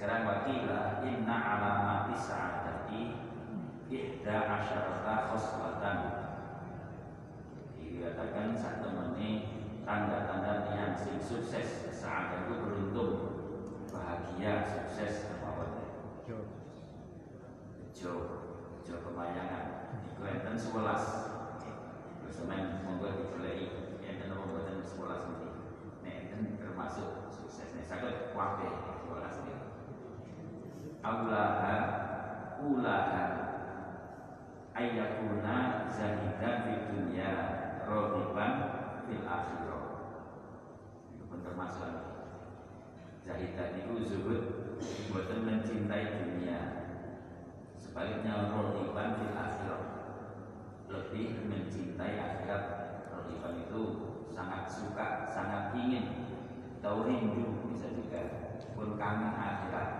Sekarang wakilah inna alamat disa'adati ihda asyarata khoslatan dikatakan saat temani tanda-tanda yang sing sukses saat itu beruntung bahagia sukses apa Jo Jo kemayangan. Iku enten sebelas. Bersama monggo dibelai Enten apa buatan sebelas ini Nek enten termasuk sukses Nek sakit ini Aulaha Ulaha. Ayyakuna zahidan fi dunia Rohiban fil akhirah. Itu pun termasuk. Zahidan itu zuhud Buatan mencintai dunia. Sebaliknya rohiban fil akhirat Lebih mencintai akhirat. Rohiban itu sangat suka, sangat ingin. Tahu rindu bisa juga. Pun kangen akhirat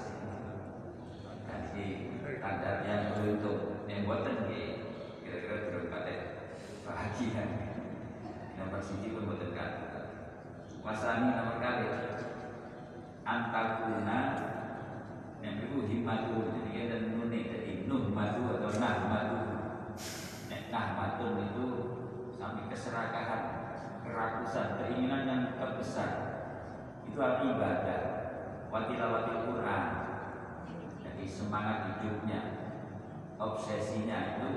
Jadi tanda yang beruntung Yang buatan Kira-kira berempat bahagia Nomor siji pun kan Wasani nomor kali. Antakuna yang itu himmatu jadi ada nuni jadi nuh matu atau nah matu nah matu itu sampai keserakahan kerakusan keinginan yang terbesar. Itu al ibadah. Watilawatil Quran jadi semangat hidupnya obsesinya itu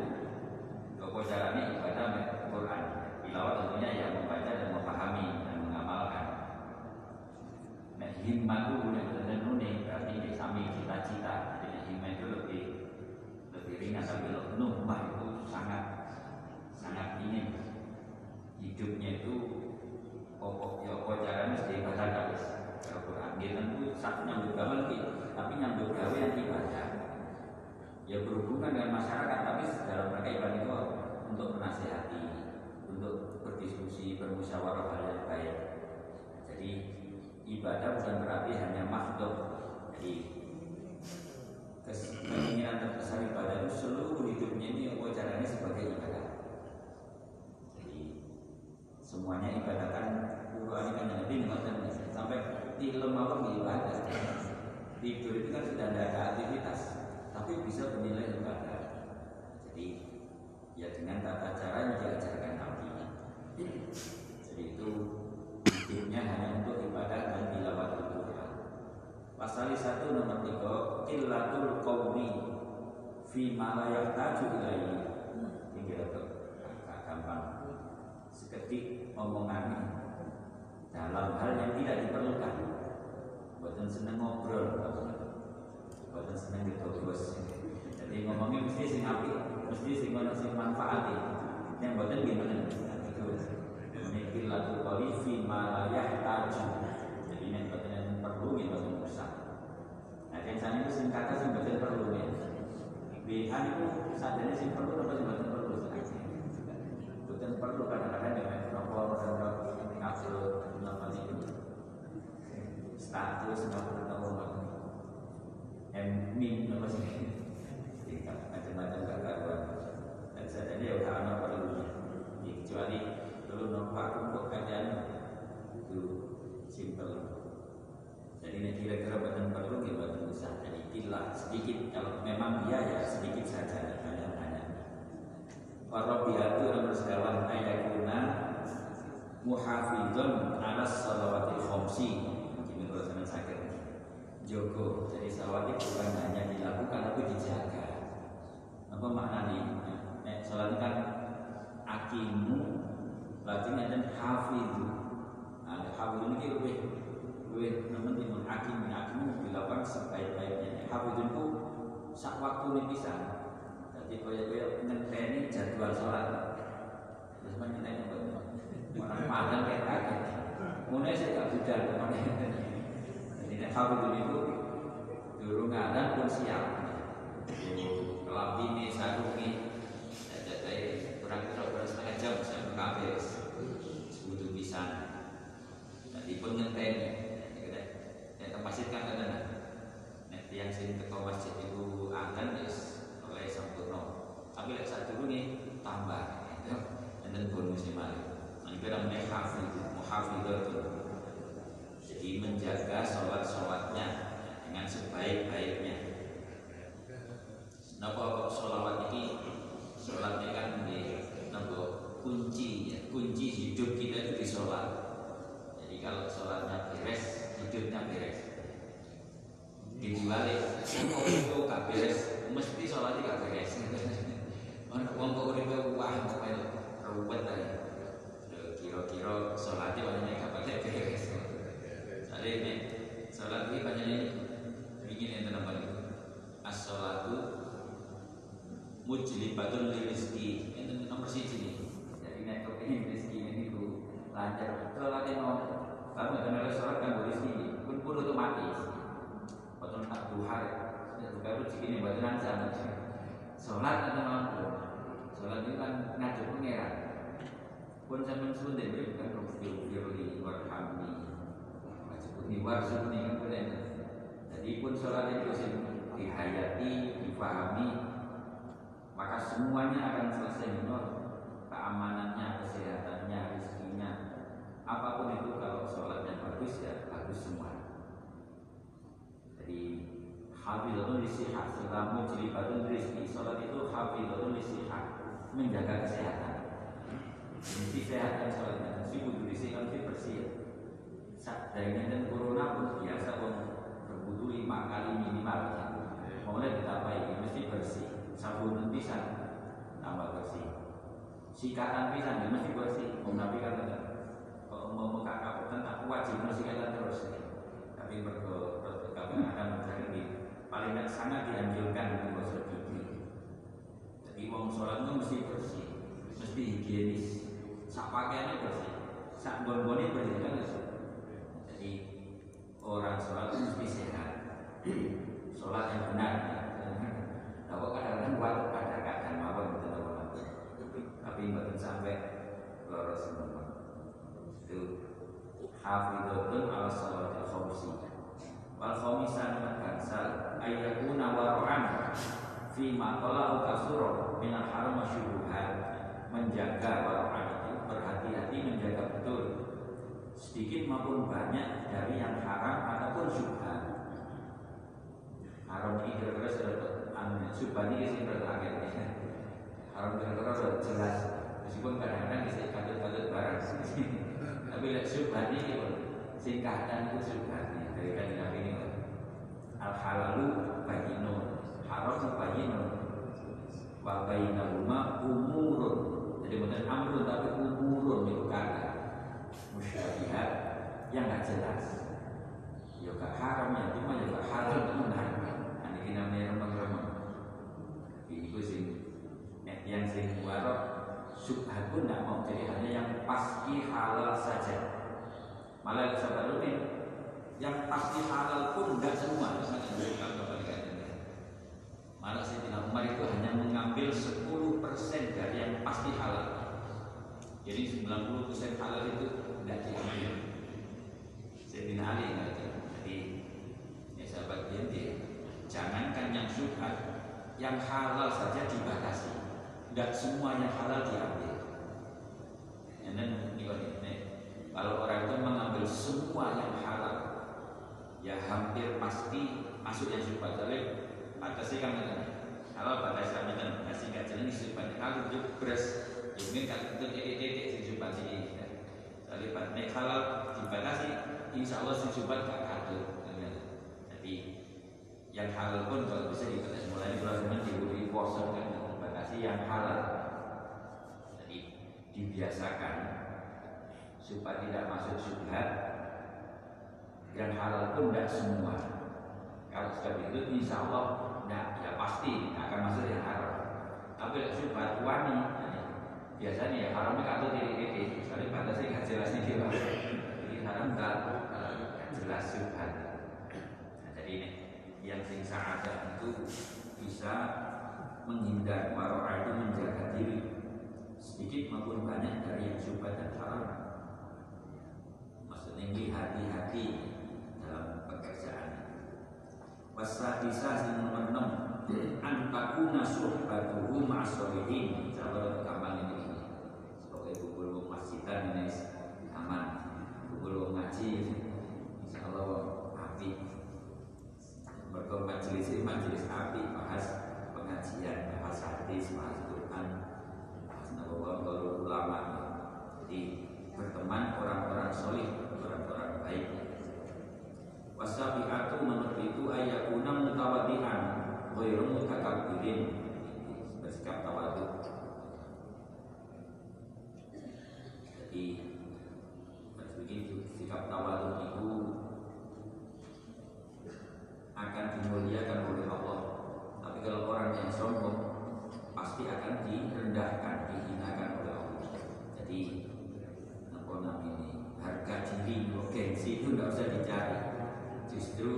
kok caranya ibadah Quran. Tilawat tentunya yang membaca dan memahami dan mengamalkan. Nah himmatu yang benar nuni berarti di samping cita-cita jadi himmah itu lebih lebih ringan tapi nuhmah itu sangat sangat ingin hidupnya itu pokok ya pokok cara mesti ibadah kabis Al-Quran dia tentu satu nyambut gawe lagi tapi nyambut gawe yang ibadah ya berhubungan dengan masyarakat tapi dalam rangka ibadah itu untuk menasihati untuk berdiskusi bermusyawarah hal yang baik. Jadi ibadah bukan berarti hanya makhluk. Jadi keinginan terbesar ibadah itu seluruh hidupnya ini apa caranya sebagai ibadah. Jadi semuanya ibadah kan Quran kan yang lebih ngoten sampai film apa ibadah. Tidur itu kan sudah ada aktivitas tapi bisa bernilai ibadah jadi ya dengan tata cara yang diajarkan Nabi. Jadi itu hidupnya hanya untuk ibadah dan tilawat Al-Quran pasal satu nomor tiga killatul qawmi fi ma la yahtaju ilaihi ini agak gampang. Seketika omongan dalam hal yang tidak diperlukan. Buatan seneng ngobrol, buatan seneng bos. Jadi ngomongnya mesti sing api, mesti sing ono sing manfaat Yang buatan gimana? Itu memiliki lagu kali fi malayah taju. Jadi yang buatan yang perlu ya buatan besar. Nah yang sana itu sing kata sing buatan perlu ya. BH itu sadarnya sing perlu apa sing buatan perlu? Buatan perlu kadang-kadang ya nopo dan ngupload apa itu status nopo nopo em min apa sih? Macam-macam kekaguan dan saya jadi ya udah anak perlunya kecuali dulu nampak untuk kajian itu simple. Jadi ini kira-kira badan perlu kita besar jadi tilah sedikit. Kalau memang biaya sedikit saja. Banyak-banyak Warabiyatu nomor sekawan ayakuna muhafidun ala salawatil khomsi Mungkin kalau sama sakit Joko Jadi salawat itu bukan hanya dilakukan tapi dijaga. Apa maknanya? Nek salat kan akimu berarti ada hafidhu Nah, hafidhu ini lebih lebih namun di hakim akimu. Dilakukan sebaik-baiknya. Hafidhu itu sak waktu ini bisa jadi kaya-kaya ngenteni jadwal sholat. Terus ngenteni orang padang kayak kaget. Mulai saya gak budal ke mana jadi hafidhu itu. Dulu ngadan pun siap. Kelabini sarungi jadi kurang kurang setengah jam saya berkabes sebutu bisa jadi pun ngenteni Nek masjid kan ada Nek tiang sini ke masjid itu akan yes, oleh sempurna Tapi lek nih tambah. Dan bonus mari Nah itu namanya hafid Muhafidhatun Jadi menjaga sholat-sholatnya Dengan sebaik-baiknya Kenapa kok sholawat ini Sholat ini kan di Kenapa kunci ya. Kunci hidup kita itu di sholat Jadi kalau sholatnya beres Hidupnya beres Dibalik itu gak beres Mesti sholatnya gak beres Wong kok uripe wah kok ruwet ae. Kira-kira sholatnya banyak gak beres. Jadi ini sholat ini banyak ini bikin yang. As-sholatu rizki. Itu nomor. Jadi rezeki ini ku lancar. Sholat mau kamu sholat kan rizki pun pun otomatis. Ya buat. Sholat mampu itu kan pengeran Pun sampai kan firli warhamni Kan boleh Jadi pun sholat itu dihayati, difahami Maka semuanya akan selesai menurut Keamanannya, kesehatannya, rezekinya. Apa pun itu kalau sholatnya bagus ya bagus semua. Jadi hafidhatun lisihah. Setelah mujlibatun rizki sholat itu hafidhatun lisihah. Menjaga kesehatan. Mesti sehat kan sholatnya butuh rizki kan bersih dari dan corona pun biasa pun berbutuh lima kali minimal. Mulai ditapai mesti bersih. Sabun bisa tambah bersih. Sikatan bisa ya mesti bersih. Tapi kan kalau mau kakak kan tak wajib sikatan terus. Tapi berko akan mencari paling sangat dianjurkan untuk gosok gigi. Jadi wong sholat itu mesti bersih, mesti higienis. Sak pakaiannya bersih, sak bonbonnya bersih kan orang sholat itu mesti sehat. sholat yang benar. Nah, kok kadang-kadang buat kadang-kadang mawon gitu Tapi bukan sampai loros semua. Itu hafidhatun ala salatil khawsi wal khamisan kansal ayyakuna wara'an fi ma qala kasura min al haram syubuhat menjaga wara'an itu berhati-hati menjaga betul sedikit maupun banyak dari yang haram ataupun syubhat haram ini kira-kira sudah syubhat ini sih terakhir. Haram kira-kira sudah jelas. Meskipun kadang-kadang bisa katut-katut barang tapi lihat syubhat ini singkatan itu syubhat dari kan Nabi ini al halalu bayinun haram bayinun wa bainahuma umurun. Jadi bukan amrun tapi umurun itu kata jelas. Ya gak haram ya cuma ya gak halal tenan. Ane iki namanya remeng-remeng. Sing nek yang sing warok subhat pun tidak mau jadi hanya yang pasti halal saja. Malah sahabat yang pasti halal pun tidak semua. Malah Sayyidina Umar itu hanya mengambil 10% dari yang pasti halal. Jadi 90% halal itu tidak diambil. Sayyidina Ali. Jadi ya sahabat dia, jangankan yang syubhat, yang halal saja dibatasi. Tidak semua yang halal diambil. Dan kalau orang itu mengambil semua yang halal, ya hampir pasti masuk yang syubhat. Jadi batasi kan kalau batasi kami kan masih nggak jelas syubhat. Kalau itu beres, mungkin kalau itu titik-titik si syubhat ini. Jadi nek halal dibatasi, insya Allah si syubhat gak kaget. Jadi yang halal pun kalau bisa dibatasi mulai bulan Ramadan diberi puasa kan dibatasi yang halal. Jadi dibiasakan supaya tidak masuk syubhat yang halal pun tidak semua. Kalau sudah itu insya Allah tidak ya pasti akan masuk yang haram. Tapi syubhat wani biasanya ya haramnya kalau titik-titik soalnya batasnya nggak jelas nih dia jadi haram nggak jelas syubhat. Nah, jadi ini yang sing ada itu bisa menghindar waro'a itu menjaga diri. Sedikit maupun banyak dari yang syubhat dan haram. Maksudnya ini hati-hati dalam pekerjaan. Wasadisa sing nomor 6 antakuna suhbatuhu ma'asolihin sebagai masjidan ini aman. Bubul ngaji insya Allah api. Berkau majelis ini majelis api bahas pengajian bahas hadis bahas Quran bahas nabawi kalau ulama. Jadi berteman orang-orang solih orang-orang baik. Wasabiatu menurut itu ayakuna mutawadian ghairu mutakabbirin. Bersikap tawadhu jadi begitu sikap tawadhu itu akan dimuliakan oleh Allah. Tapi kalau orang yang sombong pasti akan direndahkan dihinakan oleh Allah. Jadi apa namanya harga diri gengsi itu tidak usah dicari. Justru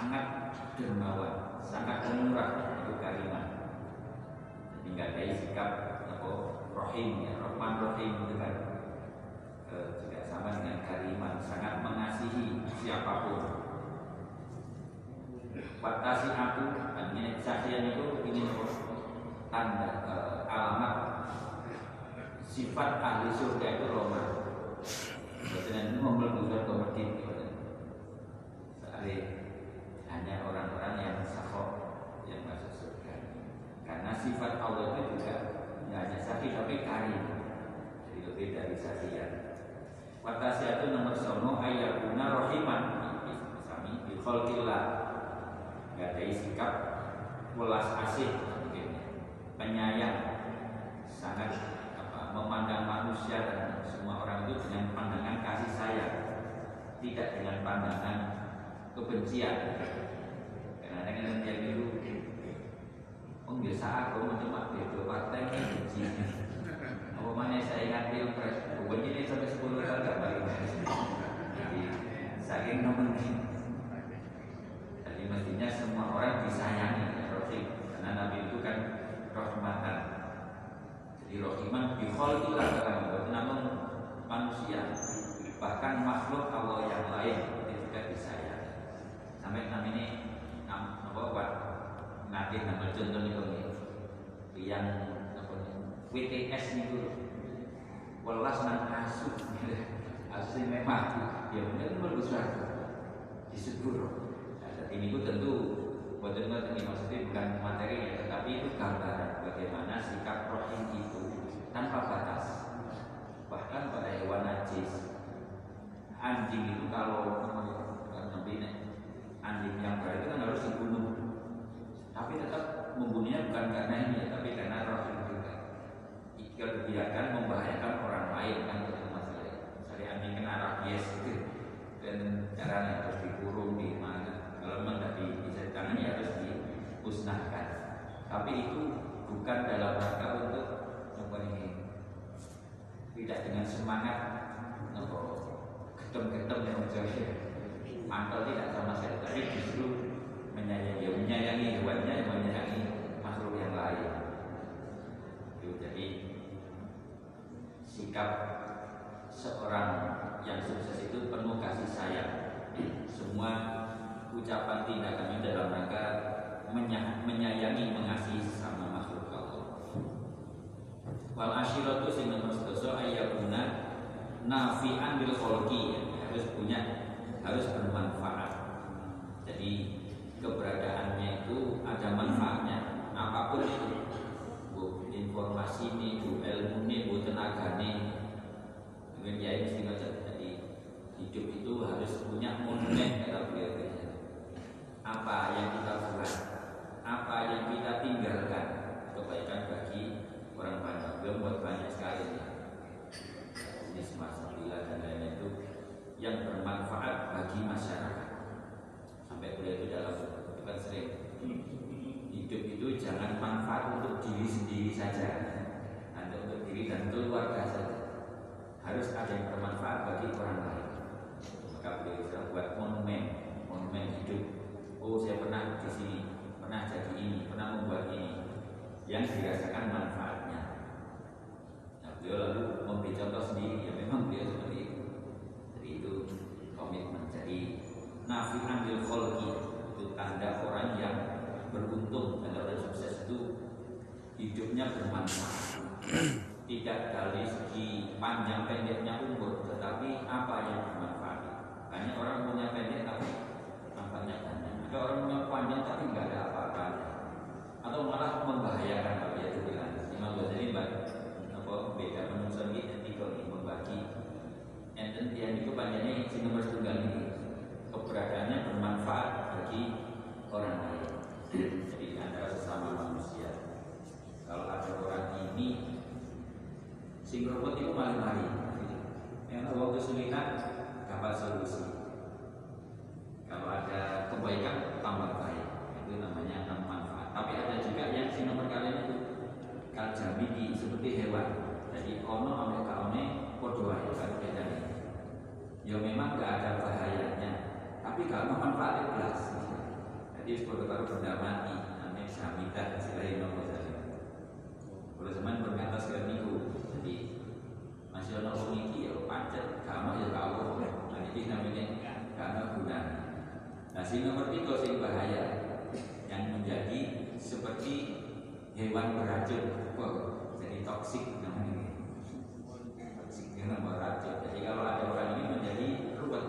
sangat dermawan sangat pemurah itu kalimat. Jadi nggak ada sikap apa rohim ya rohman rohim itu kan. E, juga sama dengan kalimat sangat mengasihi siapa pun. Batasi aku artinya saksian itu ini tanda e, alamat. Sifat ahli surga itu Roma. Betul mau melebu surga. Sekali hanya orang-orang yang sahok yang masuk surga. Karena sifat Allah itu juga tidak hanya sakit tapi karim. Jadi lebih dari sakian. Watasiatu nomor sono ayakuna rohiman Sami bikholkillah ada sikap Welas asih Penyayang Sangat apa, memandang manusia dan semua orang itu dengan pandangan kasih sayang Tidak dengan pandangan kebencian. Karena dengan yang itu Oh biasa aku cuma beda partai benci. Apa mana saya ingat pilpres Pokoknya ini sampai 10 tahun gak balik. Jadi saking nemenin Jadi mestinya semua orang disayangi ya, Rohim. Karena Nabi itu kan rahmatan. Jadi rohiman bihol ilah Namun manusia. Bahkan makhluk Allah yang lain Itu juga disayangi Sampai ini Apa buat Ngatih nama contoh itu Yang WTS itu. Welas nang asuh asuh memang ya benar mlebu swarga disebut nah, jadi ini tentu buatan buatan ini maksudnya bukan materi ya. Tetapi itu gambaran bagaimana sikap rohim itu tanpa batas. Bahkan pada hewan najis anjing itu kalau nabi anjing yang baik itu kan harus dibunuh. Tapi tetap membunuhnya bukan karena ini tapi karena rohim juga jika dibiarkan membahayakan orang lain kan itu masalah misalnya anjing kena rabies itu dan caranya harus dikurung di mana kalau memang tidak bisa ditangani harus dimusnahkan. Tapi itu bukan dalam rangka untuk apa tidak dengan semangat nopo ketem-ketem yang menjadi mantel tidak sama sekali tapi justru menyayangi menyayangi hewannya menyayangi makhluk yang lain. Itu jadi sikap seorang yang sukses itu penuh kasih sayang. Semua ucapan tindakannya dalam rangka menyayangi mengasihi sesama makhluk Allah. Wal asyiratu sing nomor sedoso ayakuna nafi'an bil kholqi harus punya harus bermanfaat jadi keberadaannya itu ada manfaatnya apa pun itu bu informasi ini bu ilmu ini bu tenaga ini dengan ya mesti jadi hidup itu harus punya monumen kata beliau apa yang kita buat apa yang kita tinggalkan kebaikan bagi orang banyak beliau buat banyak sekali ini semasa bila dan lain-lain itu yang bermanfaat bagi masyarakat sampai beliau itu dalam itu kan sering hidup itu jangan manfaat untuk diri sendiri saja Anda untuk diri dan keluarga saja harus ada yang bermanfaat bagi orang lain maka beliau sudah buat monumen monumen hidup oh saya pernah di sini pernah jadi ini pernah membuat ini yang dirasakan manfaatnya nah beliau lalu memberi contoh sendiri ya memang beliau seperti itu jadi itu komitmen jadi nafi ambil kholki itu tanda orang yang beruntung dan orang sukses itu hidupnya bermanfaat tidak dari segi panjang pendeknya umur tetapi apa yang bermanfaat banyak orang punya pendek tapi manfaatnya banyak ada orang punya panjang tapi nggak ada apa-apa atau malah membahayakan kalau ya itu bilang Imam Ghazali apa beda manusia ini tiga ini membagi enten tiang itu panjangnya si nomor tunggal ini keberadaannya bermanfaat bagi orang lain jadi antara sesama manusia kalau ada orang ini sing robot itu mari-mari yang tahu kesulitan dapat solusi. Kalau ada kebaikan tambah baik. Itu namanya enam manfaat. Tapi ada juga yang si nomor kalian itu kaljamidi seperti hewan. Jadi ono ame kaone podo ae kan bedanya ya memang gak ada bahayanya. Tapi kalau manfaat jelas. Jadi seperti kalau benda mati. Namanya samita istilahnya nomor saja kalau zaman berkata sekali minggu jadi masih ada orang ini ya pancet kamu ya kau nah ini namanya karena guna nah si nomor tiga sih bahaya yang menjadi seperti hewan beracun jadi toksik namanya dengan meracun. Jadi kalau ada orang ini menjadi ruwet,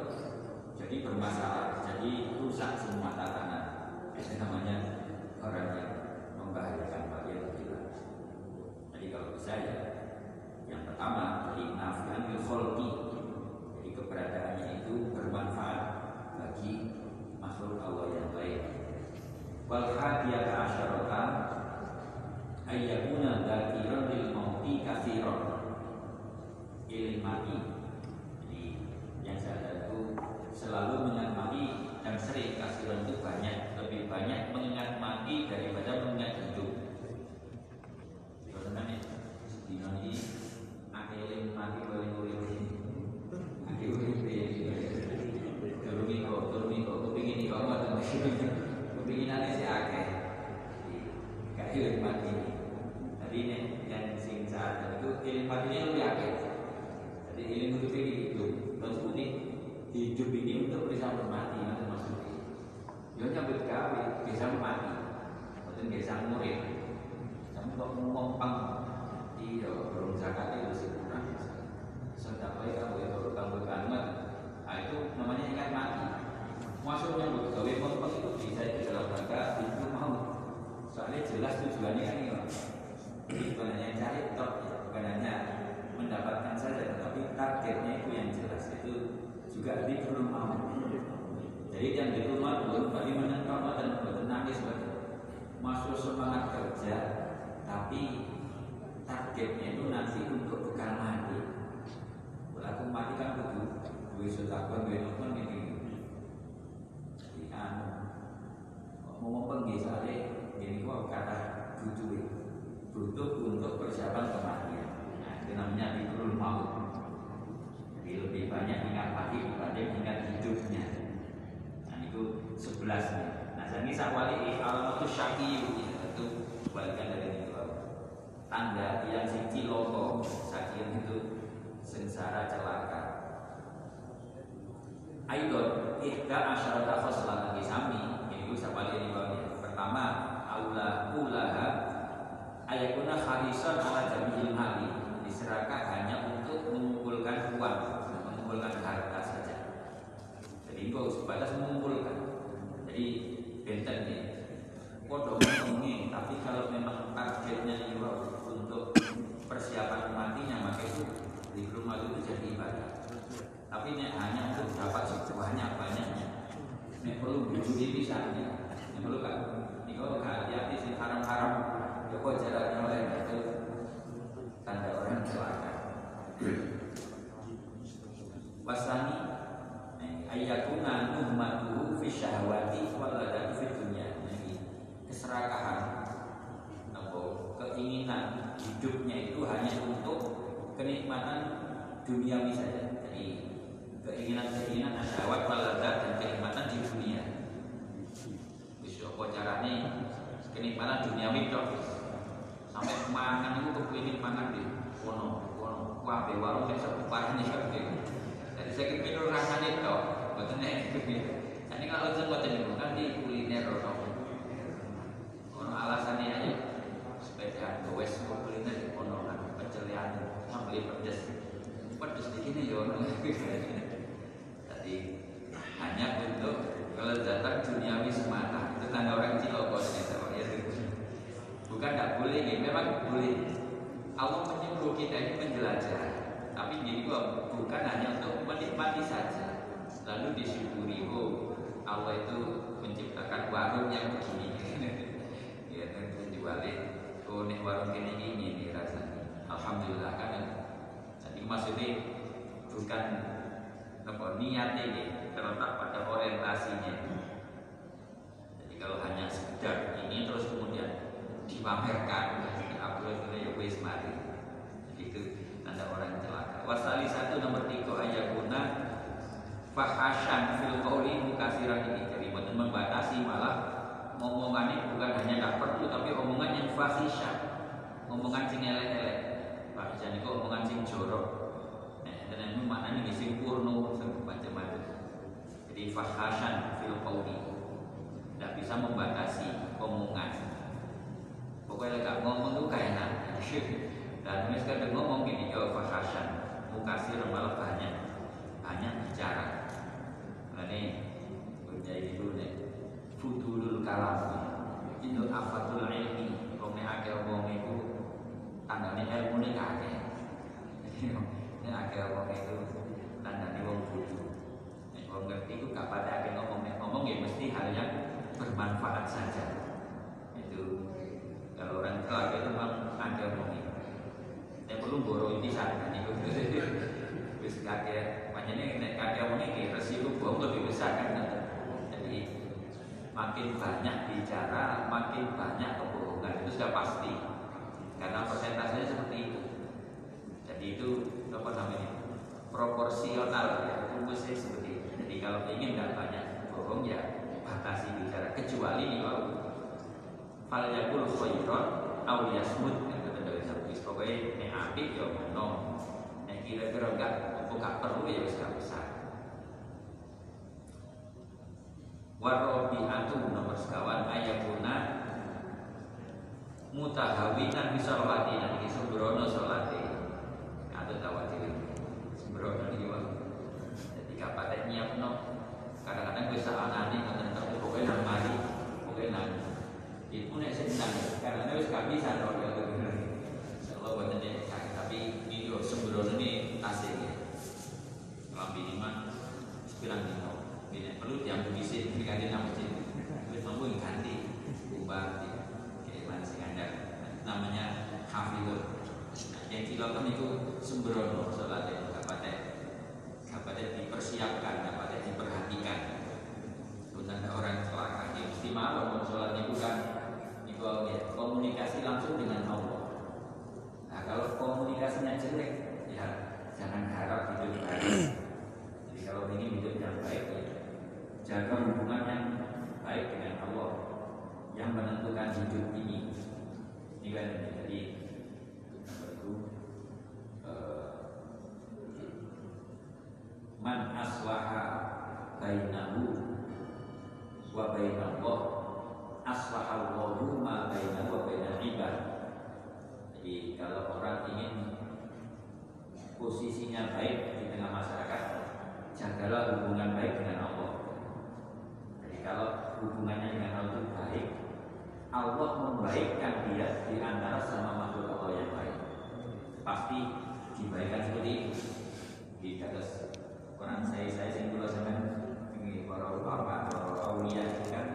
jadi bermasalah, jadi rusak semua tatanan. Itu namanya orang yang membahayakan bagi kita. Jadi kalau bisa ya, pertama dari nafian bil kholqi. Jadi keberadaannya itu bermanfaat bagi makhluk Allah yang lain. Wal hadiyata asyarata ayyakuna dzakiran lil mauti katsiran ilmu mati jadi yang saya itu selalu mengingat mati dan sering kasihan itu banyak lebih banyak mengingat mati daripada mengingat hidup Karena di ini akhirnya mati boleh urip akhir urip turun minggu turun minggu kepingin nih kamu atau kepinginannya si akeh. Gak ilmu mati. Tadi ini yang sing saat itu ilmu mati ini lebih akeh. Jadi ilmu hidup ini hidup maksudnya hidup ini untuk bisa mati ya kok iya belum zakat itu sih kurang sedang baik kamu itu kamu banget nah itu namanya ingat mati masuk nyambut gawe ngompang itu bisa di dalam rangka itu mau soalnya jelas tujuannya kan ini jadi bukan hanya cari top ya bukan hanya mendapatkan saja tetapi targetnya itu yang jelas itu juga di belum mau jadi yang di rumah belum bagi menentang dan nangis masuk semangat kerja tapi targetnya itu nanti untuk bekal mati berlaku mati kan begitu sudah gue nonton ini jadi anu mau pergi soalnya ini kok kata butuh butuh untuk persiapan kematian. Itu namanya dikurul maut. Jadi lebih banyak ingat mati dibanding ingat hidupnya. Nah itu sebelas nah ini saya wali alamat itu syaki itu balikan dari itu. Tanda yang si ciloko sakit itu sengsara celaka Aidon ihda asyarata khoslah lagi sami. Ini saya wali ini pertama aula ulaha ayakuna khalisan ala jamil mali diserahkan hanya untuk mengumpulkan uang, mengumpulkan harta saja. Jadi kau sebatas mengumpulkan. Jadi benten nih. Kodok ini, tapi kalau memang targetnya juga untuk persiapan matinya, maka itu di rumah itu jadi ibadah. Tapi ini hanya untuk dapat banyak banyaknya. Ini perlu bujuri bisa Ini perlu kan? Ini kalau hati-hati sih haram-haram, ya kok jaraknya oleh itu tanda orang celaka. Wasani ayatuna nuhmatuhu fi syahwati wal ladatu fi dunya. Jadi keserakahan atau keinginan hidupnya itu hanya untuk kenikmatan duniawi saja. Jadi keinginan-keinginan syahwat wal ladat dan kenikmatan di dunia. Bisa apa caranya kenikmatan duniawi dok sampai mangan itu kepingin mangan di kono kono wabe warung yang sepuparan nih kan jadi saya kira rasanya itu betul nih ini kalau semua jadi kan di kuliner atau kono alasannya aja sepeda gowes kuliner di kono kan pecelian mau beli pedes pedes di sini ya tadi hanya untuk kelezatan duniawi semata itu tanda orang ciloko gitu ya bukan tidak boleh ya memang boleh Allah menyuruh kita ini menjelajah tapi jadi kok bukan hanya untuk menikmati saja lalu disyukuri oh Allah itu menciptakan warung yang begini. Ya dan menjualnya oh nih warung ini ini nih rasanya. Alhamdulillah kan? Jadi maksudnya bukan apa niatnya ini terletak pada orientasinya. Jadi kalau hanya sekedar ini terus kemudian dipamerkan aku itu ya wis mari. Itu tanda orang celaka. Wasali satu nomor tiga ayakuna fahasyan fil qawli mukasiran ini. Jadi betul membatasi malah ngomongannya bukan hanya tidak perlu tapi omongan yang fahisya omongan sing elek-elek. Fahisya itu omongan sing jorok. Nah dan itu maknanya di sing purno macam-macam. Jadi fahasyan fil tidak bisa membatasi omongan. Pokoknya gak ngomong tuh kayak enak. Dan ini sekarang ngomong gini jawab fahasan. Muka kasih malah banyak. Banyak bicara ini menjadi itu nih futulul kalam. Itu afatul ilmi. Wong nek akeh wong iku tandane ilmu nek akeh. Nek akeh wong itu tandane wong futu nek wong ngerti itu gak pada akeh ngomong. Nek ngomong ya mesti hal yang bermanfaat saja. Itu kalau orang kelak itu memang akeh wong nek perlu boro ini sadar itu. Wis kakek makanya nek kakek iki resiko bohong lebih besar kan jadi makin banyak bicara makin banyak kebohongan itu sudah pasti. Karena persentasenya seperti itu. Jadi itu apa namanya proporsional ya rumusnya seperti itu. Jadi kalau ingin nggak banyak bohong ya batasi bicara. Kecuali kalau fal yakul khairan aw yasmut kata satu pokoknya ini apik ya ngomong nek kira-kira enggak gak perlu ya wis gak usah Warobi'atu nomor sekawan ayakuna mutahawinan bisolati nanti sembrono solati atau tawatir sembrono ini wah jadi kapan nyiap no. Kadang-kadang bisa anani kadang tapi pokoknya nang mari pokoknya nang. Itu nek senang karena wis gak bisa no ya Allah buat tapi ini sembrono ini lambi lima sembilan lima ini perlu jam bisa diganti nama masjid wis mampu ganti ubah di kayak sing ada namanya hafidul yang dilakukan itu sembrono sholatnya dapat dapat dipersiapkan dapat diperhatikan. Bukan orang celaka ya mesti malu sholat itu kan itu ya, komunikasi langsung dengan Allah. Nah kalau komunikasinya jelek ya jangan harap hidup baik kalau ingin hidup yang baik ya. Jaga hubungan yang baik dengan Allah yang menentukan hidup ini. Ini kan jadi itu? Man aslaha bainahu wa bainallah. Aslaha Allahu ma bainahu wa bainal ibad. Jadi kalau orang ingin posisinya baik di tengah masyarakat jagalah hubungan baik dengan Allah. Jadi kalau hubungannya dengan Allah itu baik, Allah membaikkan dia di antara sama makhluk Allah yang baik. Pasti dibaikan seperti itu. Di atas Quran saya saya simpul sama ini para ulama, para aulia kan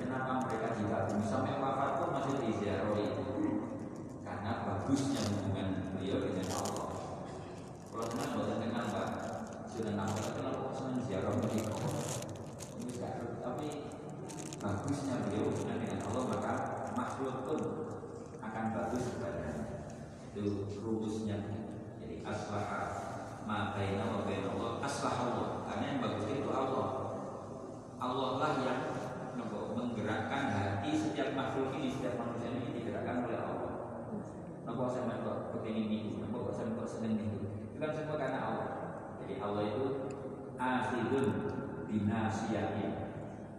kenapa mereka digabung sampai wafat pun masih diziarahi karena bagusnya hubungan beliau dengan Allah. Kalau senang buatan kenal pak, sudah nama kenal kok senang ziarah begitu. Tapi bagusnya beliau hubungan dengan Allah maka makhluk pun akan bagus kepadanya. Itu rumusnya. Jadi aslaha ma wa baina Allah aslaha Allah. Karena yang bagus itu Allah. Allah lah yang menggerakkan hati setiap makhluk ini, setiap manusia ini digerakkan oleh Allah. Nopo saya kok kepingin itu, nopo kok seneng itu. Itu kan semua karena Allah. Jadi Allah itu asidun binasiyatin.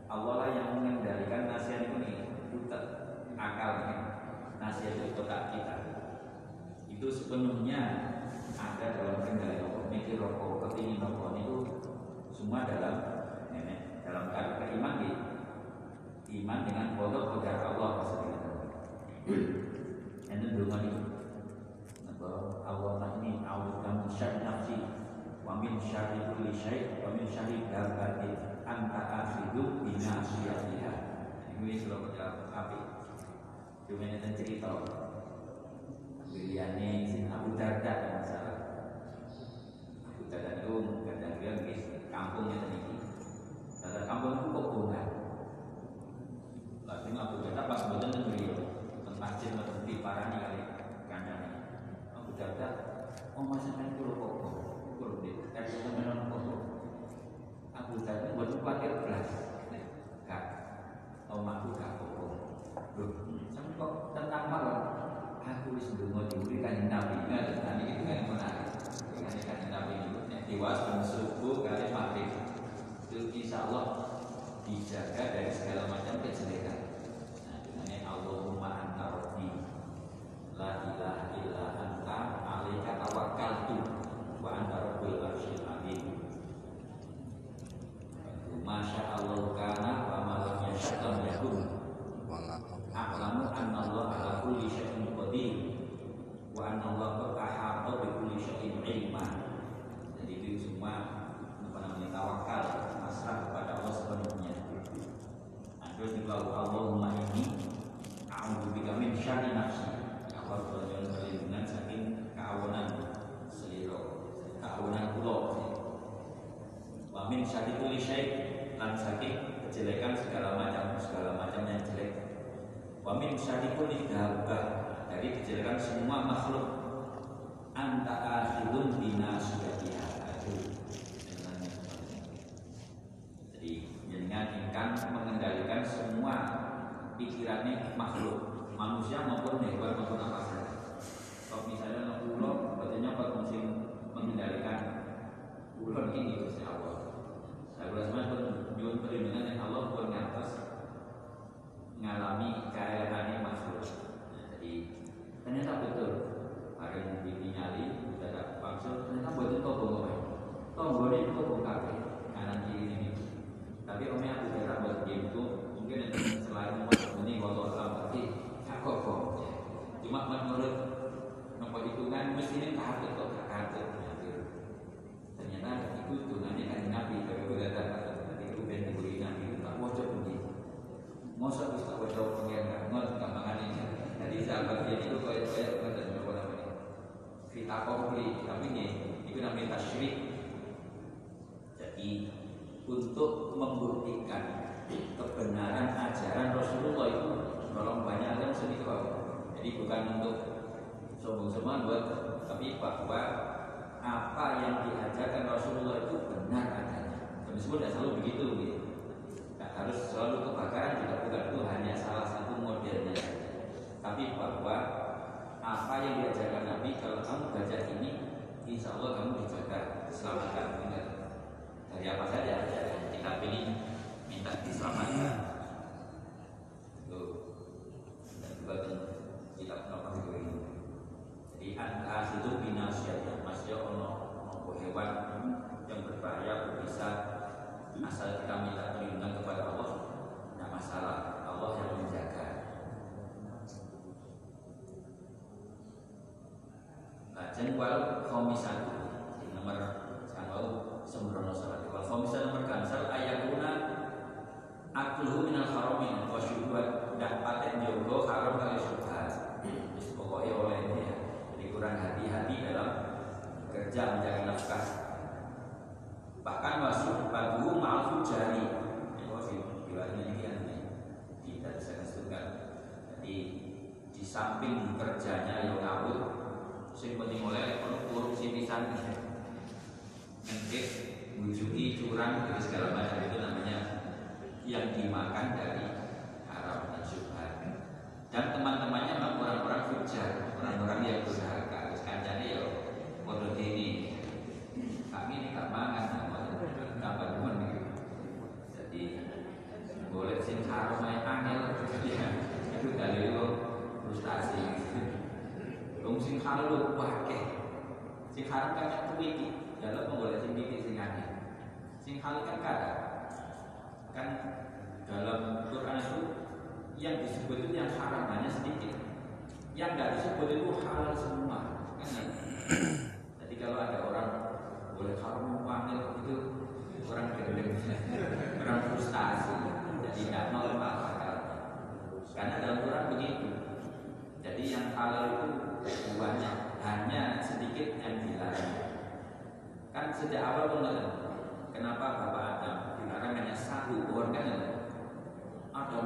Allah lah yang mengendalikan nasihat ini, utak, akalnya. Nasihat itu otak kita. Itu sepenuhnya ada dalam kendali Allah. Mikir rokok, kepingin rokok itu semua dalam nenek, dalam kata iman di iman dengan kodok kodar Allah maksudnya. Ini dulu ini Allah ini awal kamu wa min syari kulli syai wa min syari dabati anta akhidu bina siyatiha ini selalu jawab api. Cuma ini cerita. Wiliane sin Abu Darda masalah Abu Darda itu kadang-kadang di kampungnya tadi Darda kampung itu kok bunga? Lalu Abu Darda pas boten dan beliau Tempat masjid di parani kali kandangnya. Abu Darda Oh masa kan kulo kok Tapi teman kok Abu Darda buat khawatir belas Kak Oh aku gak kok Loh Sampai kok tentang malam aku wis ndonga diuri kanjeng Nabi. Nah, tadi itu kan menarik. Dengan kanjeng Nabi itu nek tiwas dan subuh kali maghrib. Itu insyaallah dijaga dari segala macam kejelekan. Nah, dengan Allahumma anta rabbi la ilaha illa anta alaika tawakkaltu anta rabbil arsyil Masya Allah karena wa malam yasyatam yakun A'lamu anna Allah ala kulli syai'in qadir Wa anna Allah kulli Jadi itu semua apa namanya tawakal masrah kepada Allah sepenuhnya Ada juga Allahumma ini A'udhu bika min syari nafsi satu kulli lan saking kejelekan segala macam segala macam yang jelek. Wa min syarri kulli dari kejelekan semua makhluk. Anta akhirun bina sudatiha jadi jenengan ingkang mengendalikan semua pikirannya makhluk manusia maupun hewan maupun apa saja. Kalau misalnya pulau, katanya apa mengendalikan pulau ini Gusti Allah. Pun nyuwun perlindungan yang Allah pun ngatas ngalami keadaan makhluk. Nah, jadi ternyata betul. Hari nyali sudah ada maksud ternyata buat itu tobong apa? Tobong ini tobong kafe kanan kiri ini. Tapi omnya aku kira buat game itu mungkin selain mau ini kalau alam tapi kok kok. Cuma menurut nomor hitungan mesti ini kafe kok kafe. Ternyata itu hitungannya kan nabi kalau berkata nanti itu ben diberi nabi tak wajib begini. Masa bisa wajib pengen nggak gampangan ini. Jadi sahabat dia itu kayak kayak kata apa namanya? Fita kompli tapi ini itu namanya tasyrik. Jadi untuk membuktikan kebenaran ajaran Rasulullah itu kalau banyak yang sedikit jadi bukan untuk sombong semua buat tapi bahwa apa yang diajarkan Rasulullah itu benar adanya. Meskipun tidak selalu begitu, gitu. Nah, harus selalu kebakaran juga bukan itu hanya salah satu modelnya Tapi bahwa apa yang diajarkan Nabi kalau kamu baca ini, insya Allah kamu dijaga, diselamatkan. Dari apa saja kita pilih minta diselamatkan. Tuh, dan juga kita apa itu ini. Jadi antas itu binasiat masih ono ono hewan yang berbahaya bisa asal kita minta perlindungan kepada Allah tidak masalah Allah yang menjaga Kajian wal khomisatu nomor sangau sembrono salat wal khomisatu nomor gansal ayakuna akluhu minal haramin wa syubhat dak paten jogo haram kali syubhat Wis pokoknya oleh dia jadi kurang hati-hati dalam kerja mencari nafkah bahkan masuk bagu mal jari riwayatnya ini kan tidak bisa disebutkan jadi di samping kerjanya yang ngawur sing penting oleh korupsi pisan mungkin wujuki curang jadi segala macam itu namanya yang dimakan dari haram dan syubhat dan teman-temannya memang orang-orang fujar orang-orang yang durhaka kancane ya model ini kami ini gak mangan tambah demen gitu jadi boleh sing haram main angel ya itu dari lo frustasi Dong sing halal pakai sing haram kan yang tuwiti dalam boleh sing titik sing aneh sing halal kan kada kan dalam Quran itu yang disebut itu yang haram hanya sedikit. Yang nggak disebut itu halal semua kan jadi kalau ada orang boleh haram panggil itu orang gendeng orang frustasi. Jadi tidak normal akal karena dalam Quran begitu jadi yang halal itu banyak hanya sedikit yang dilarang. Kan sejak awal pun kenapa Bapak Adam dilarang hanya satu pohon kan ada?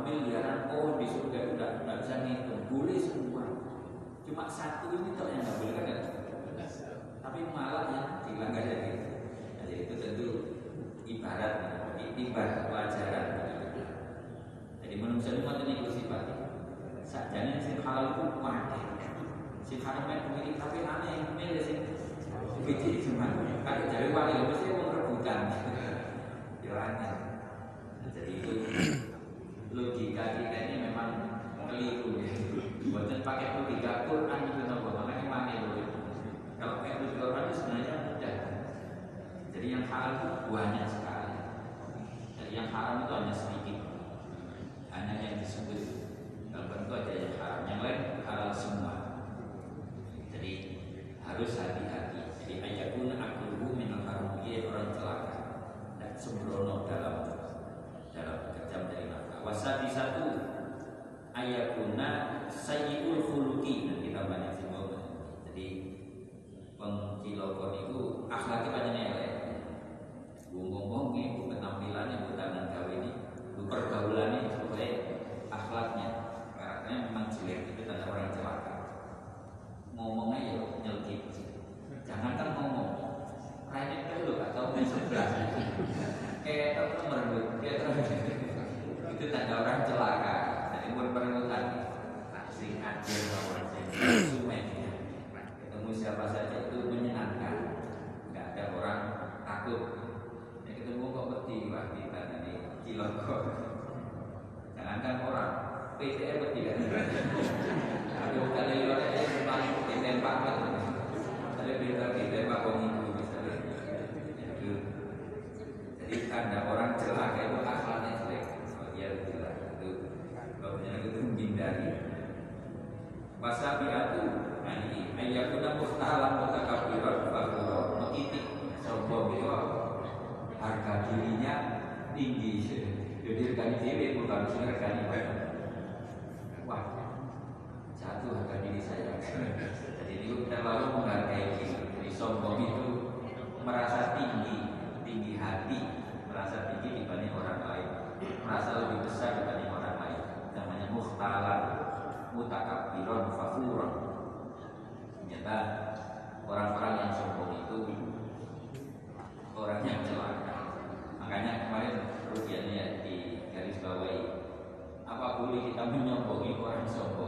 Miliaran pohon di surga itu tidak bisa ngitung. Boleh semua. Cuma satu ini tuh yang nggak boleh kan tapi malah yang dilanggar jadi jadi itu tentu ibarat ibarat pelajaran. Jadi manusia itu macam itu sifatnya sajane sing halal itu mati haram itu pemilik tapi aneh milih sing. Biji cuma kalau dari wali mesti mau rebutan. Ya aneh. Jadi itu logika kita ini memang keliru ya. Buatan pakai logika Quran itu nopo makanya mana loh kalau pakai logika Quran itu sebenarnya mudah. Jadi yang halal itu banyak sekali. Jadi yang haram itu hanya sedikit. Hanya yang disebut. Dalam bentuk aja yang haram. Yang lain halal semua jadi harus hati-hati. Jadi ayakun akluhu minal dia orang celaka. Dan sembrono dalam dalam kerja dari nafkah wasati satu ayakuna sayyidul mutakabbiran fafuran. Ternyata orang-orang yang sombong itu orang yang celaka. Makanya kemarin rupiahnya di garis bawahi. Apa boleh kita menyombongi orang sombong?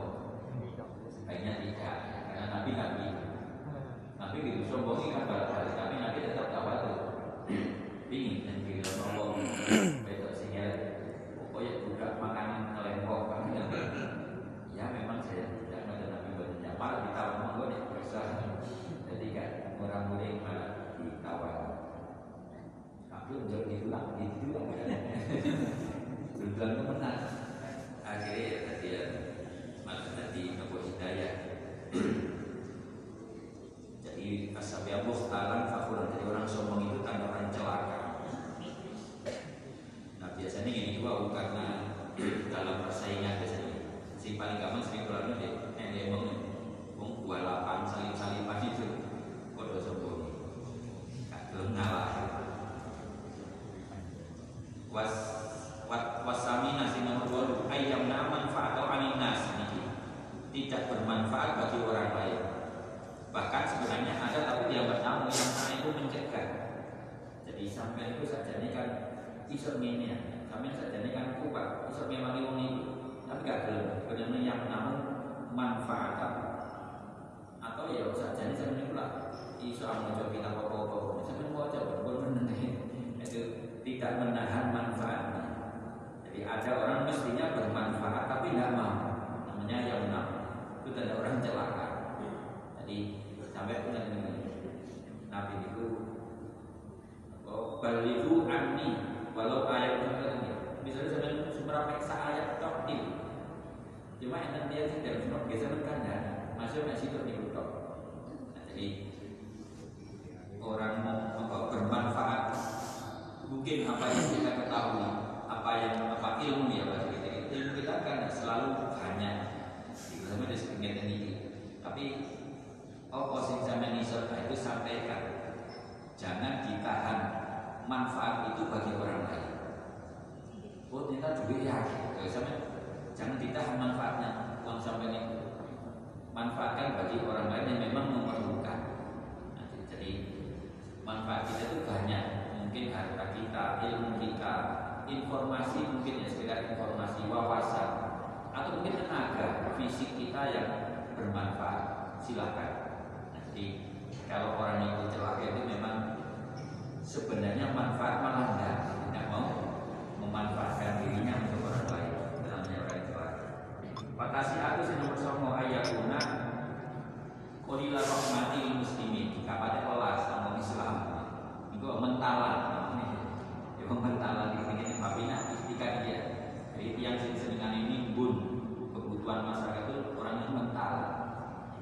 kehidupan masyarakat itu orangnya mental,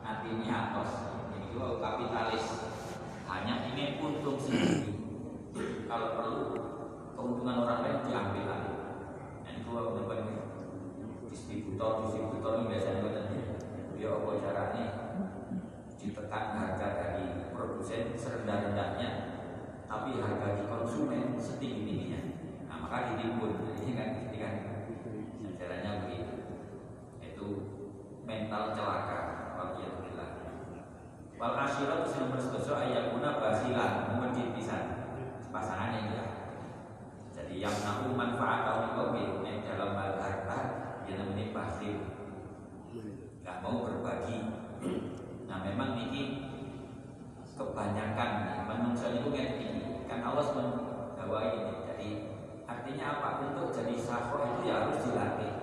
hatinya atos. Jadi juga kapitalis hanya ingin untung sendiri. Kalau perlu keuntungan orang lain diambil lagi. Dan itu apa distributor distributor biasanya dia ya apa caranya? Ditekan harga dari produsen serendah-rendahnya tapi harga di konsumen setinggi-tingginya. Nah maka ditimbun. Ini kan ketika mental celaka Alhamdulillah Wal itu nomor sedoso ayakuna basilan Mungkin pisan Pasangannya ya Jadi yang nahu manfaat ini Yang dalam hal harta Yang namanya basil Gak mau berbagi. Nah memang ini Kebanyakan Manusia itu ini Kan Allah membawa ini. Jadi artinya apa? Untuk jadi sahur itu ya harus dilatih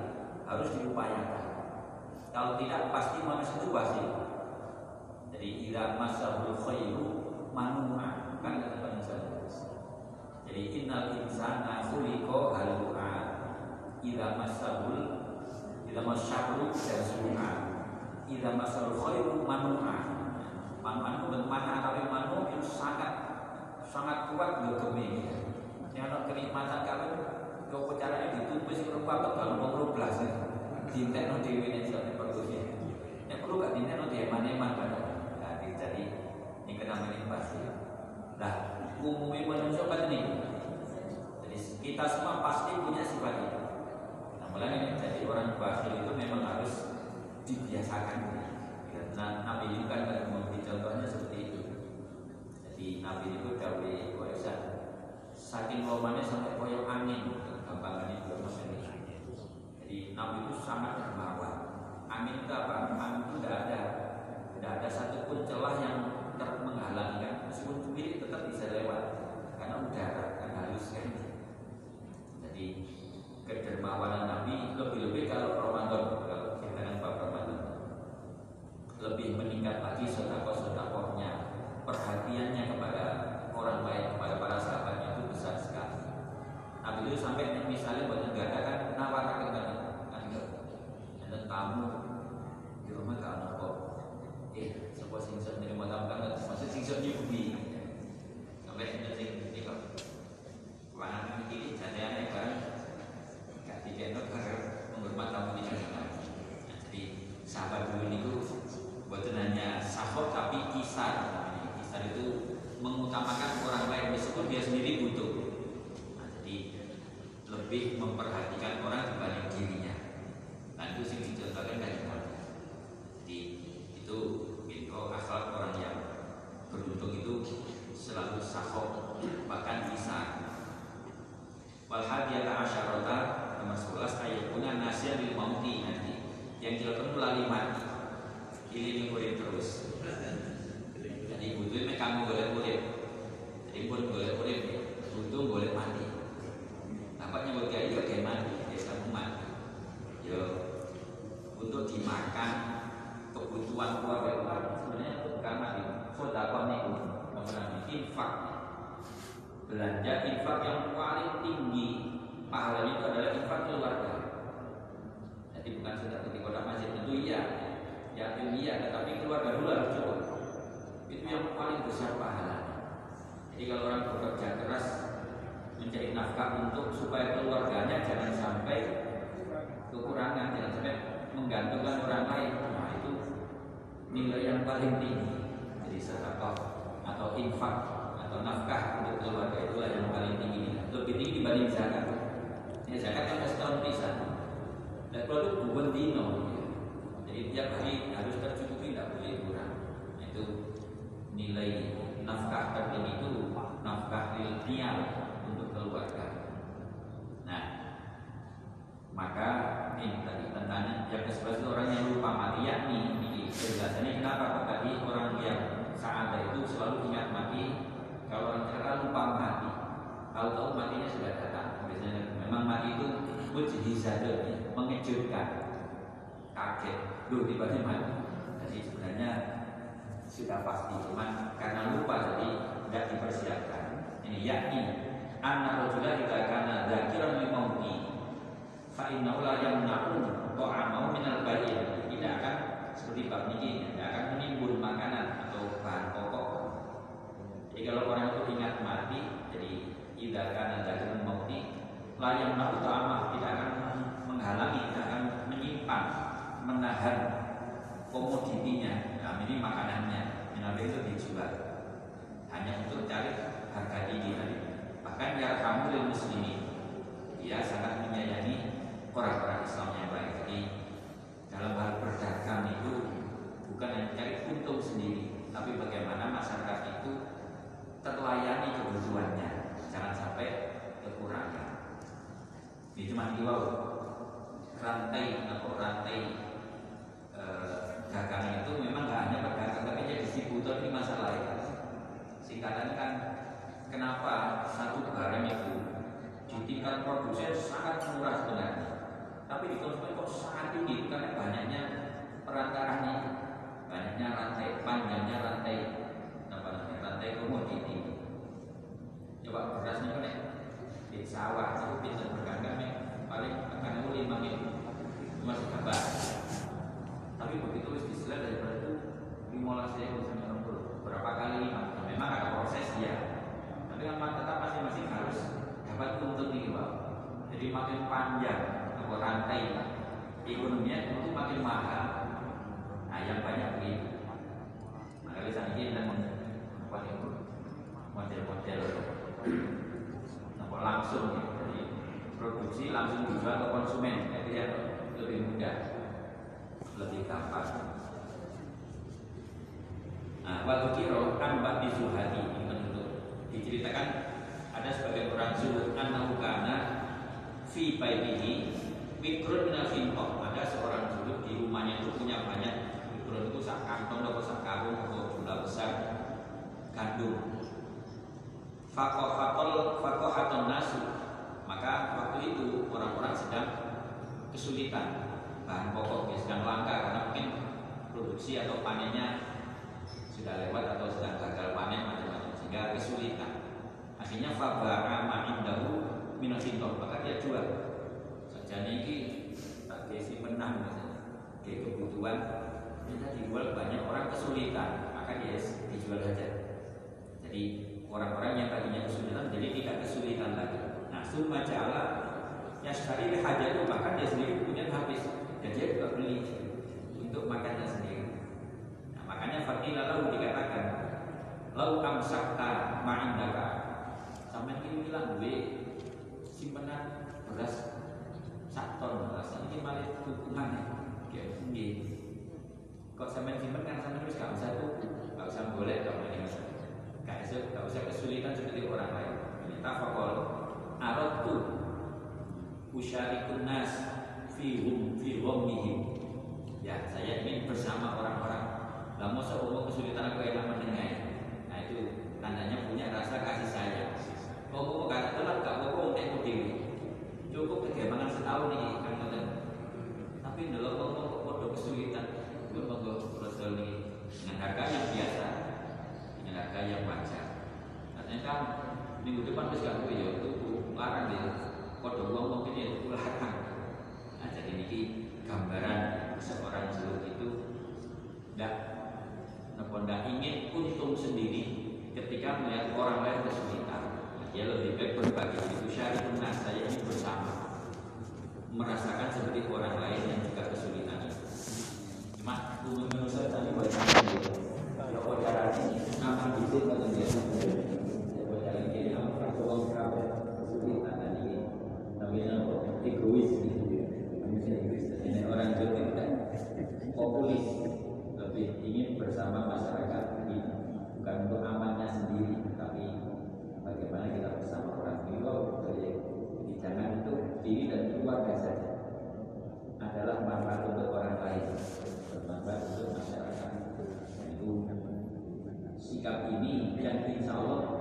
Harus diupayakan Kalau tidak pasti manusia itu basil jadi ila masahul khairu manu'a kan kata bangsa jadi innal insana khuliqa halu'a ila masahul ila masyarru jazua ila masahul khairu manu'a manu'a itu mana tapi manu itu sangat sangat kuat gemi yang ada kenikmatan kalian kau caranya ditulis berupa betul mau belas dintek no dewi ini sudah perlunya gak dintek no dia mana mana jadi ini namanya pasti. Nah, umumnya manusia kan ini. Jadi kita semua pasti punya sifat itu. Nah, mulai jadi orang bakhil itu memang harus dibiasakan. Nah, Nabi itu kan memberi contohnya seperti itu. Jadi Nabi itu dari Aisyah saking lomanya sampai koyok angin gampangannya juga masih Jadi Nabi itu sangat dermawan. Amin itu apa? Amin itu tidak ada. Tidak ada satupun celah yang menghalangi kan? Meskipun pemilik tetap bisa lewat. Karena udara kan halus kan? Jadi kedermawanan Nabi lebih-lebih kalau Ramadan. Kalau kita kan Pak Ramadan. Lebih meningkat lagi sodakoh-sodakohnya perhatiannya kepada orang lain kepada para sahabatnya itu besar sekali. Nabi itu sampai misalnya buat negara kan nawarakan kan kan dan tamu. Di rumah kamu eh sebuah singsot jadi mau tahu kan maksud singsotnya bumi sampai ini sing ini kok. Warna ini jadi aneh kan gak dikenot karena menghormat tamu di sana jadi sahabat dulu itu buat hanya sahot tapi kisar. Kisar itu mengutamakan orang lain meskipun dia sendiri butuh. Nah, jadi lebih memperhatikan orang dibanding dirinya itu sih dicontohkan dari itu itu akhlak orang yang beruntung itu selalu sahok bahkan bisa. Wal hadiyata asyarata nomor 11 ayat punya nasihat bil mauti nanti yang dilakukan melalui mati ini ini terus jadi butuh kamu boleh boleh jadi pun boleh boleh butuh boleh mati nampaknya buat kiai juga kayak mati ya kamu mati yo untuk dimakan kebutuhan keluarga itu sebenarnya bukan mati sodakoh itu apa namanya infak belanja infak yang paling tinggi pahalanya itu adalah infak keluarga jadi bukan sedekah di kota masjid tentu iya yatim iya tetapi keluarga dulu harus coba itu yang paling besar pahalanya jadi kalau orang bekerja keras mencari nafkah untuk supaya keluarganya jangan sampai kekurangan jangan sampai menggantungkan orang lain nilai yang paling tinggi jadi sedekah atau infak atau nafkah untuk keluarga itulah yang paling tinggi lebih tinggi dibanding zakat ya zakat yang setahun bisa dan kalau itu bukan dino ya. jadi tiap hari harus tercukupi tidak boleh kurang nah, itu nilai tertinggi itu nafkah ilmiah untuk keluarga. Nah maka ini tadi tentang yang ke orang yang lupa. Mati yakni Penjelasannya kenapa? Tadi orang yang saat itu selalu ingat mati. Kalau orang cerita lupa mati Tahu-tahu matinya sudah datang. Biasanya memang mati itu Mujhizadun Mengejutkan Kaget. Duh tiba-tiba mati sudah pasti. Cuman karena lupa jadi tidak dipersiapkan. Ini yakni Anak rojulah jika karena Zakiran limauti Fa'inna ulah yang na'un To'amau minal bayi Tidak akan seperti bab ini tidak akan menimbun makanan atau bahan pokok. Jadi kalau orang itu ingat mati, jadi tidak akan ada mauti, layang mau utama tidak akan menghalangi, tidak akan menyimpan, menahan komoditinya. Nah, ini makanannya, yang itu dijual hanya untuk cari harga tadi. Bahkan ya kamu muslimin, dia sangat menyayangi orang-orang Islam yang baik. Jadi dalam hal berdagang itu bukan hanya cari untung sendiri, tapi bagaimana masyarakat itu terlayani kebutuhannya, jangan sampai kekurangan. Ini cuma dua rantai atau rantai e, dagang itu memang nggak hanya pedagang, tapi jadi distributor ini masalah ya. Singkatan kan kenapa satu barang itu di tingkat produksi sangat murah sebenarnya tapi di konsumen kok sangat tinggi karena banyaknya perantaranya banyaknya rantai panjangnya rantai apa rantai komoditi coba berasnya kan di sawah itu bisa bergangan nih paling akan lima mil masih kabar tapi begitu wis daripada itu lima saya enam berapa kali lima memang ada proses ya tapi kan tetap masing-masing harus dapat nih pak jadi makin panjang rantai ekonominya itu makin mahal. Nah, yang banyak begitu. Maka di sana kita membuat model-model langsung ya. Jadi produksi langsung dijual ke konsumen, jadi ya, lebih mudah, lebih gampang. Nah, waktu kiro kan mbak Zuhadi ini diceritakan ada sebagai orang suhu anak karena fi baitihi Mikron minal fintok Ada seorang zuhud di rumahnya itu punya banyak Mikron itu sak kantong atau sak karung atau jumlah besar gandum. Fakoh fakol fakoh atau nasu. Maka waktu itu orang-orang sedang kesulitan. Bahan pokok yang sedang langka Karena mungkin produksi atau panennya sudah lewat atau sedang gagal panen macam-macam. Sehingga kesulitan. Akhirnya faba'a ma'indahu minasintoh maka dia jual. Jadi ini tak desi menang misalnya Kayak kebutuhan. Kita dijual banyak orang kesulitan. Maka dia dijual saja. Jadi orang-orang yang tadinya kesulitan jadi tidak kesulitan lagi. Nah summa ja'ala sekali itu bahkan dia sendiri punya habis. Dan dia juga beli. Untuk makannya sendiri makanya fadilah lalu dikatakan lau amsakta ma'indaka. Sampai ini bilang gue simpanan beras ton rasa ini malah dukungan ya kayak tinggi kok sampai simpen kan sampai terus gak usah tuh gak usah boleh kalau ini gak usah gak usah kesulitan seperti orang lain. Ini tafakol. Arot tuh usyarikun nas fihum fi ghammihim ya saya ingin bersama orang-orang lah mau seumur kesulitan aku enak mendengar nah itu tandanya punya rasa kasih sayang. Kok mau kata telat gak mau untuk dewi cukup kegemangan setahun nih kan ngoten. Tapi dalam ngomong kok podo kesulitan. Gue monggo rasul nih dengan harga yang biasa dengan harga yang wajar. Katanya kan minggu depan wis gak ya tuku larang ya podo uang mungkin ya tuku larang nah jadi ini gambaran seorang zuhud itu. Tidak tidak ingin untung sendiri ketika melihat orang lain kesulitan ya lebih baik berbagi itu. Syariat nah saya ini bersama. Merasakan seperti orang lain yang juga kesulitan. Cuma menurut saya tadi saya kalau cara ini akan bisa namanya egois gitu. Orang Jawa tidak populis bersama masyarakat ini. Bukan untuk amannya sendiri bagaimana kita bersama orang tua jadi jangan itu diri dan keluarga saja. Adalah manfaat untuk orang lain bermanfaat untuk masyarakat. Itu sikap ini yang insya Allah